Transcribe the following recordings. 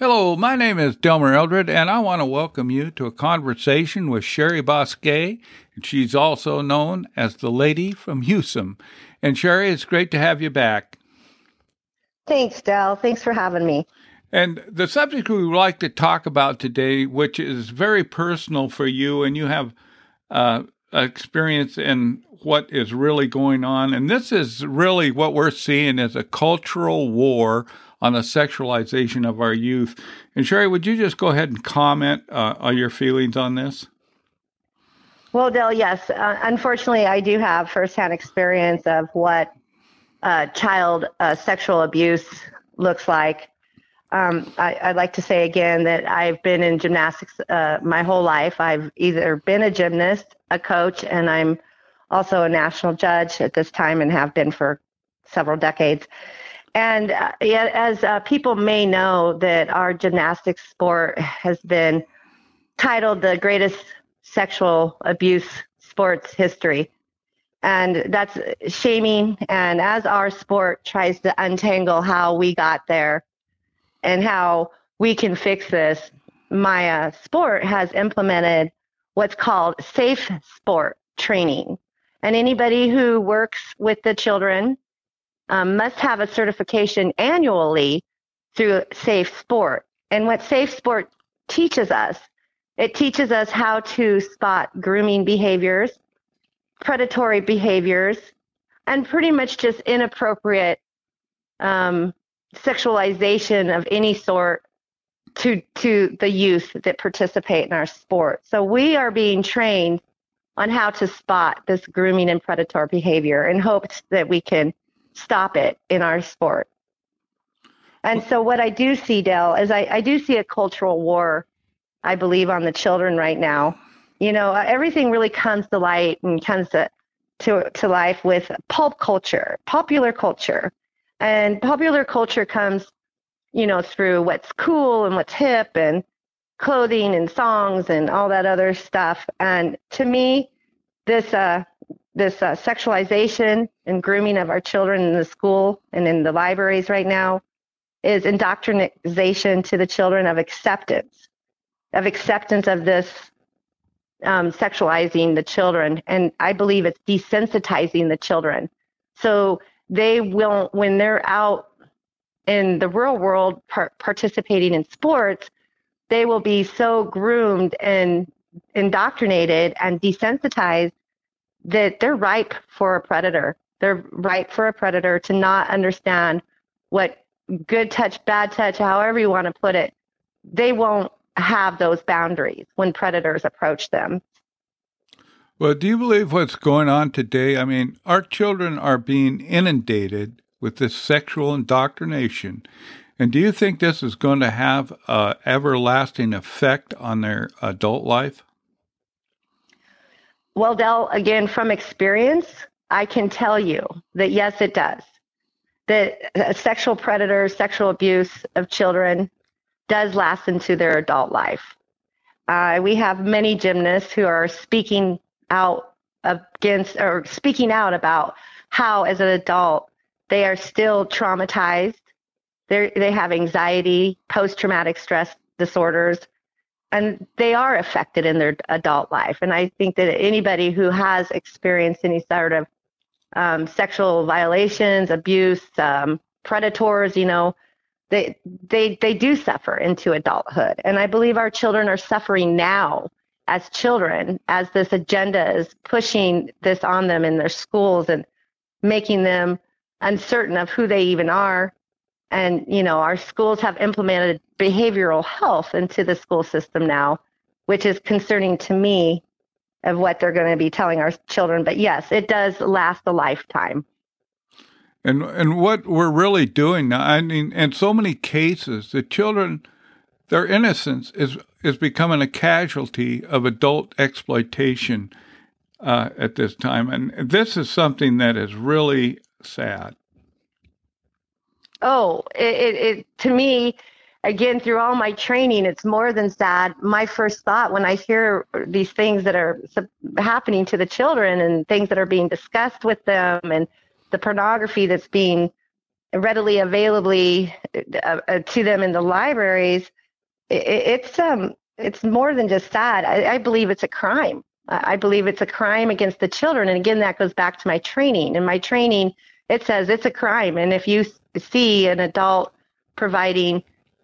Hello, my name is Delmer Eldred, and I want to welcome you to a conversation with Sheri Bosquet. She's also known as the lady from Husum. And Sheri, it's great to have you back. Thanks, Del. Thanks for having me. And the subject we would like to talk about today, which is very personal for you, and you have uh, experience in what is really going on. And this is really what we're seeing as a cultural war on the sexualization of our youth. And Sheri, would you just go ahead and comment uh, on your feelings on this? Well, Del, yes. Uh, unfortunately, I do have firsthand experience of what uh, child uh, sexual abuse looks like. Um, I, would like to say again that I've been in gymnastics uh, my whole life. I've either been a gymnast, a coach, and I'm also a national judge at this time and have been for several decades. And uh, as uh, people may know, that our gymnastics sport has been titled the greatest sexual abuse sports history. And that's shaming. And as our sport tries to untangle how we got there and how we can fix this, my sport has implemented what's called safe sport training. And anybody who works with the children um, must have a certification annually through Safe Sport. And what Safe Sport teaches us, it teaches us how to spot grooming behaviors, predatory behaviors, and pretty much just inappropriate um, sexualization of any sort to to the youth that participate in our sport. So we are being trained on how to spot this grooming and predatory behavior in hopes that we can stop it in our sport. And so, what I do see, Del, is I, I do see a cultural war, I believe, on the children right now. You know, uh, everything really comes to light and comes to, to, to life with pulp culture, popular culture. And popular culture comes, you know, through what's cool and what's hip and clothing and songs and all that other stuff. And to me, this uh, this uh, sexualization and grooming of our children in the school and in the libraries right now is indoctrination to the children of acceptance, of acceptance of this um, sexualizing the children. And I believe it's desensitizing the children. So they will, when they're out in the real world par- participating in sports, they will be so groomed and indoctrinated and desensitized that they're ripe for a predator. They're ripe for a predator to not understand what good touch, bad touch, however you want to put it, they won't have those boundaries when predators approach them. Well, do you believe what's going on today? I mean, our children are being inundated with this sexual indoctrination. And do you think this is going to have an everlasting effect on their adult life? Well, Del, again, from experience, I can tell you that yes, it does. That uh, sexual predators, sexual abuse of children does last into their adult life. Uh, we have many gymnasts who are speaking out against or speaking out about how, as an adult, they are still traumatized. They they have anxiety, post traumatic stress disorders, and they are affected in their adult life. And I think that anybody who has experienced any sort of um, sexual violations, abuse, um, predators, you know, they they they do suffer into adulthood. And I believe our children are suffering now as children as this agenda is pushing this on them in their schools and making them uncertain of who they even are and, you know, our schools have implemented behavioral health into the school system now, which is concerning to me of what they're going to be telling our children. But yes, it does last a lifetime. And and what we're really doing now, I mean, in so many cases, the children, their innocence is is becoming a casualty of adult exploitation uh, at this time, and this is something that is really sad oh, it, it, it to me, again, through all my training, it's more than sad. My first thought when I hear these things that are happening to the children and things that are being discussed with them and the pornography that's being readily availably uh, uh, to them in the libraries, it, it's um it's more than just sad. I, I believe it's a crime. I believe it's a crime against the children. And again, that goes back to my training. In my training, it says it's a crime. And if you see an adult providing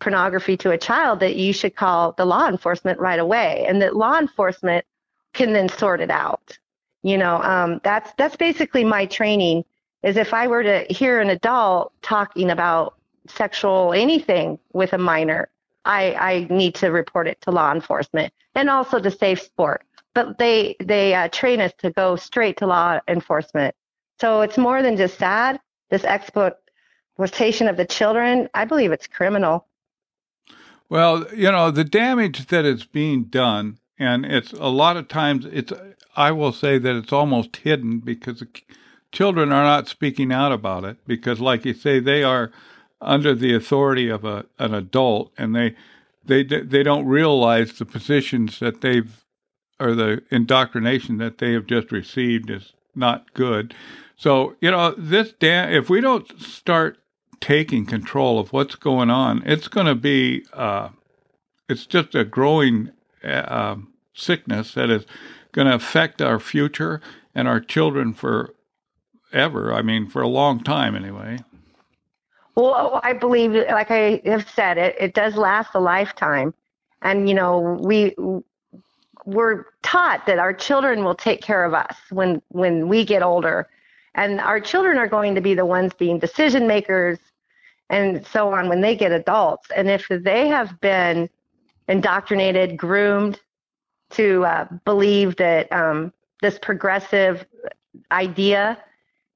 pornography to a child, that you should call the law enforcement right away, and that law enforcement can then sort it out. You know, um, that's that's basically my training. Is if I were to hear an adult talking about sexual anything with a minor, I, I need to report it to law enforcement and also to Safe Sport. But they they uh, train us to go straight to law enforcement. So it's more than just sad. This exploitation of the children, I believe it's criminal. Well, you know the damage that is being done, and it's a lot of times it's. I will say that it's almost hidden because the children are not speaking out about it because, like you say, they are under the authority of a, an adult, and they they they don't realize the positions that they've or the indoctrination that they have just received is not good. So you know this damn if we don't start taking control of what's going on, it's going to be uh, it's just a growing uh, sickness that is going to affect our future and our children forever. I mean, for a long time anyway. Well, I believe, like I have said, it, it does last a lifetime. And, you know, we, we're taught that our children will take care of us when, when we get older. And our children are going to be the ones being decision makers and so on when they get adults. And if they have been indoctrinated, groomed to uh, believe that um, this progressive idea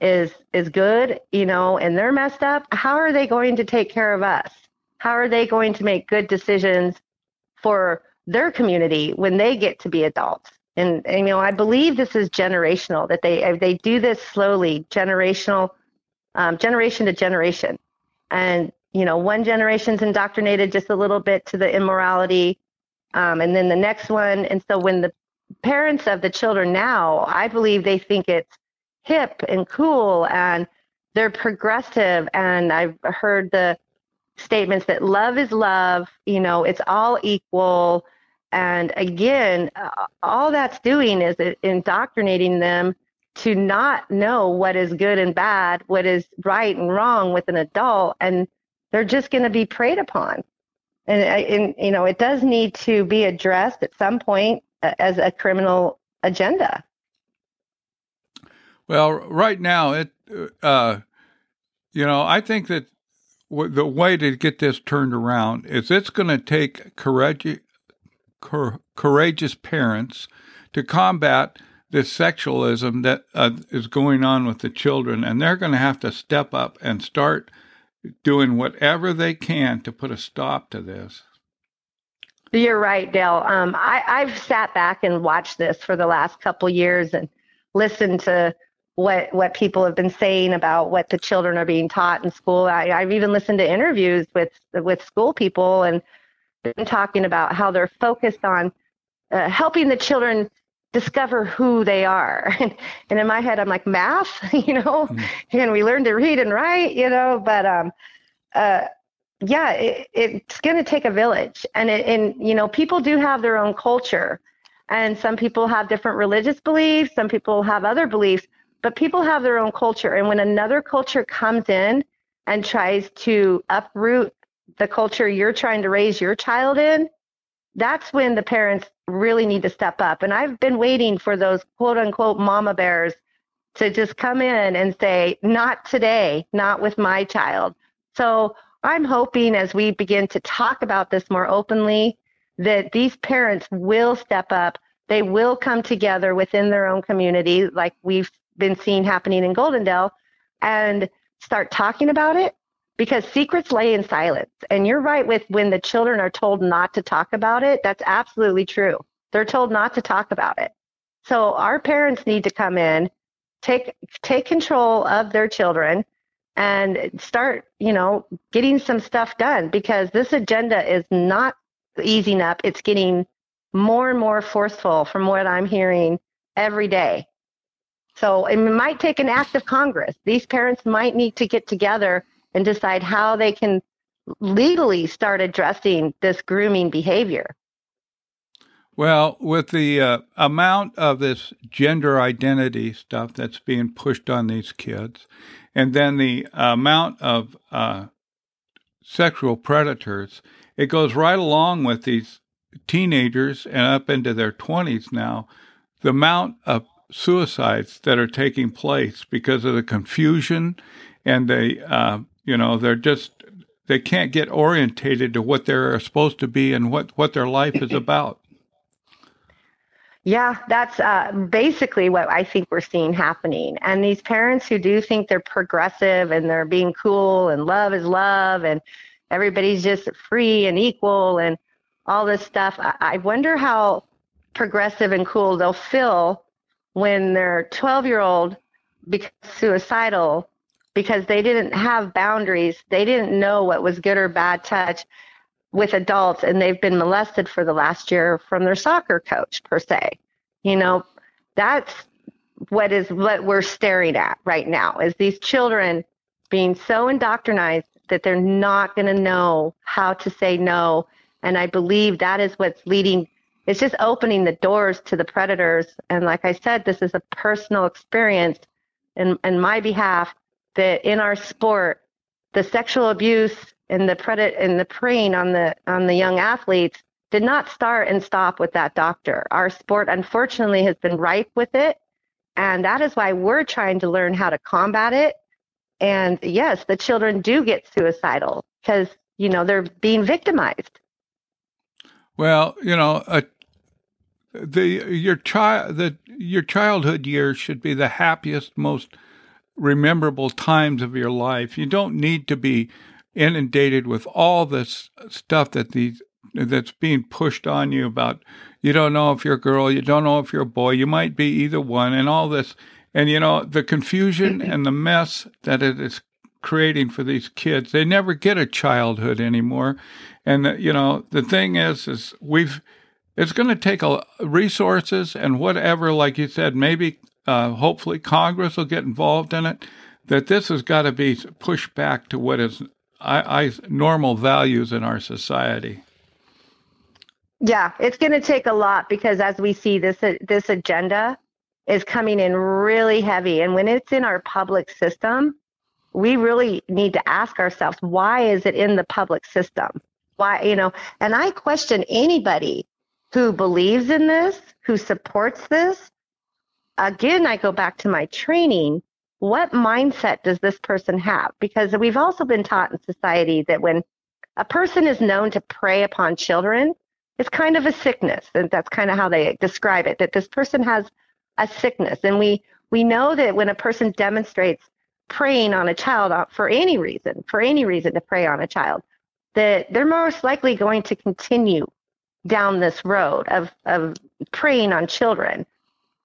is is good, you know, and they're messed up, how are they going to take care of us? How are they going to make good decisions for their community when they get to be adults? And, and you know, I believe this is generational. That they they do this slowly, generational, um, generation to generation, and you know, one generation's indoctrinated just a little bit to the immorality, um, and then the next one. And so when the parents of the children now, I believe they think it's hip and cool and they're progressive and I've heard the statements that love is love, you know, it's all equal. And again, all that's doing is indoctrinating them to not know what is good and bad, what is right and wrong with an adult, and they're just going to be preyed upon. And, and, you know, it does need to be addressed at some point uh, as a criminal agenda. Well, right now, it, uh, you know, I think that w- the way to get this turned around is it's going to take courage, cor- courageous parents to combat this sexualism that uh, is going on with the children, and they're going to have to step up and start doing whatever they can to put a stop to this. You're right, Dale. Um, I, I've sat back and watched this for the last couple years and listened to what what people have been saying about what the children are being taught in school. I, I've even listened to interviews with with school people and been talking about how they're focused on uh, helping the children discover who they are. and in my head, I'm like, math, you know, mm. can we learn to read and write, you know? But um, uh, yeah, it, it's going to take a village, and it, and you know, people do have their own culture, and some people have different religious beliefs, some people have other beliefs but people have their own culture. And when another culture comes in and tries to uproot the culture you're trying to raise your child in, that's when the parents really need to step up. And I've been waiting for those quote unquote mama bears to just come in and say, not today, not with my child. So I'm hoping as we begin to talk about this more openly, that these parents will step up. They will come together within their own community, like we've been seeing happening in Goldendale and start talking about it because secrets lay in silence. And you're right with when the children are told not to talk about it, that's absolutely true. They're told not to talk about it. So our parents need to come in, take take control of their children and start, you know, getting some stuff done because this agenda is not easing up. It's getting more and more forceful from what I'm hearing every day. So it might take an act of Congress. These parents might need to get together and decide how they can legally start addressing this grooming behavior. Well, with the uh, amount of this gender identity stuff that's being pushed on these kids, and then the amount of uh, sexual predators, it goes right along with these teenagers and up into their 20s now. The amount of suicides that are taking place because of the confusion and the uh, you know, they're just they can't get orientated to what they're supposed to be and what what their life is about. Yeah, that's uh, basically what I think we're seeing happening. And these parents who do think they're progressive and they're being cool and love is love and everybody's just free and equal and all this stuff. I, I wonder how progressive and cool they'll feel when their 12 year old becomes suicidal because they didn't have boundaries. They didn't know what was good or bad touch with adults and they've been molested for the last year from their soccer coach per se. You know, that's what is what we're staring at right now is these children being so indoctrinated that they're not going to know how to say no and I believe that is what's leading it's just opening the doors to the predators and like I said this is a personal experience in in my behalf that in our sport the sexual abuse and the predator and the preying on the on the young athletes did not start and stop with that doctor. Our sport unfortunately has been ripe with it, and that is why we're trying to learn how to combat it. And yes, the children do get suicidal because you know they're being victimized. Well, you know, uh, the your child the your childhood years should be the happiest, most rememberable times of your life. You don't need to be inundated with all this stuff that these that's being pushed on you about you don't know if you're a girl, you don't know if you're a boy, you might be either one, and all this. And you know, the confusion mm-hmm. and the mess that it is creating for these kids, they never get a childhood anymore. And, uh, you know, the thing is, is we've, it's going to take a, resources and whatever, like you said, maybe, uh, hopefully Congress will get involved in it, that this has got to be pushed back to what is I, I, normal values in our society. Yeah, it's going to take a lot because as we see this this agenda is coming in really heavy, and when it's in our public system, we really need to ask ourselves why is it in the public system? Why you know? And I question anybody who believes in this, who supports this. Again, I go back to my training what mindset does this person have? Because we've also been taught in society that when a person is known to prey upon children, it's kind of a sickness. And that's kind of how they describe it, that this person has a sickness. And we, we know that when a person demonstrates preying on a child uh, for any reason, for any reason to prey on a child, that they're most likely going to continue down this road of, of preying on children.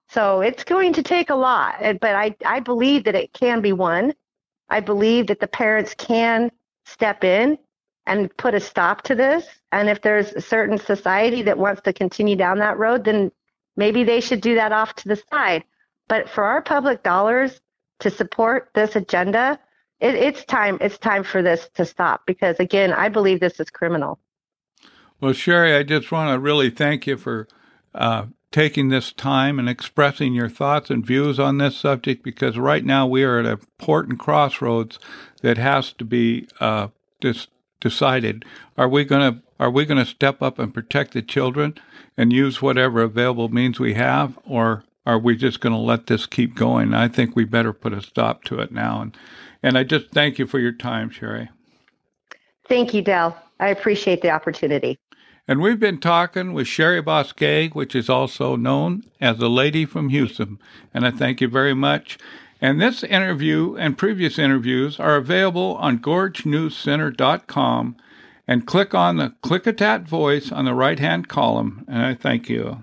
So it's going to take a lot, but I, I believe that it can be won. I believe that the parents can step in and put a stop to this. And if there's a certain society that wants to continue down that road, then maybe they should do that off to the side. But for our public dollars to support this agenda, it, it's time. It's time for this to stop because, again, I believe this is criminal. Well, Sheri, I just want to really thank you for uh, taking this time and expressing your thoughts and views on this subject because right now we are at an important crossroads that has to be uh, dis- decided. Are we going to are we going to step up and protect the children and use whatever available means we have, or are we just going to let this keep going? I think we better put a stop to it now. And and I just thank you for your time, Sheri. Thank you, Del. I appreciate the opportunity. And we've been talking with Sheri Bosquet, which is also known as the Lady from Husum. And I thank you very much. And this interview and previous interviews are available on gorgenewscenter.com and click on the Klickitat voice on the right hand column. And I thank you.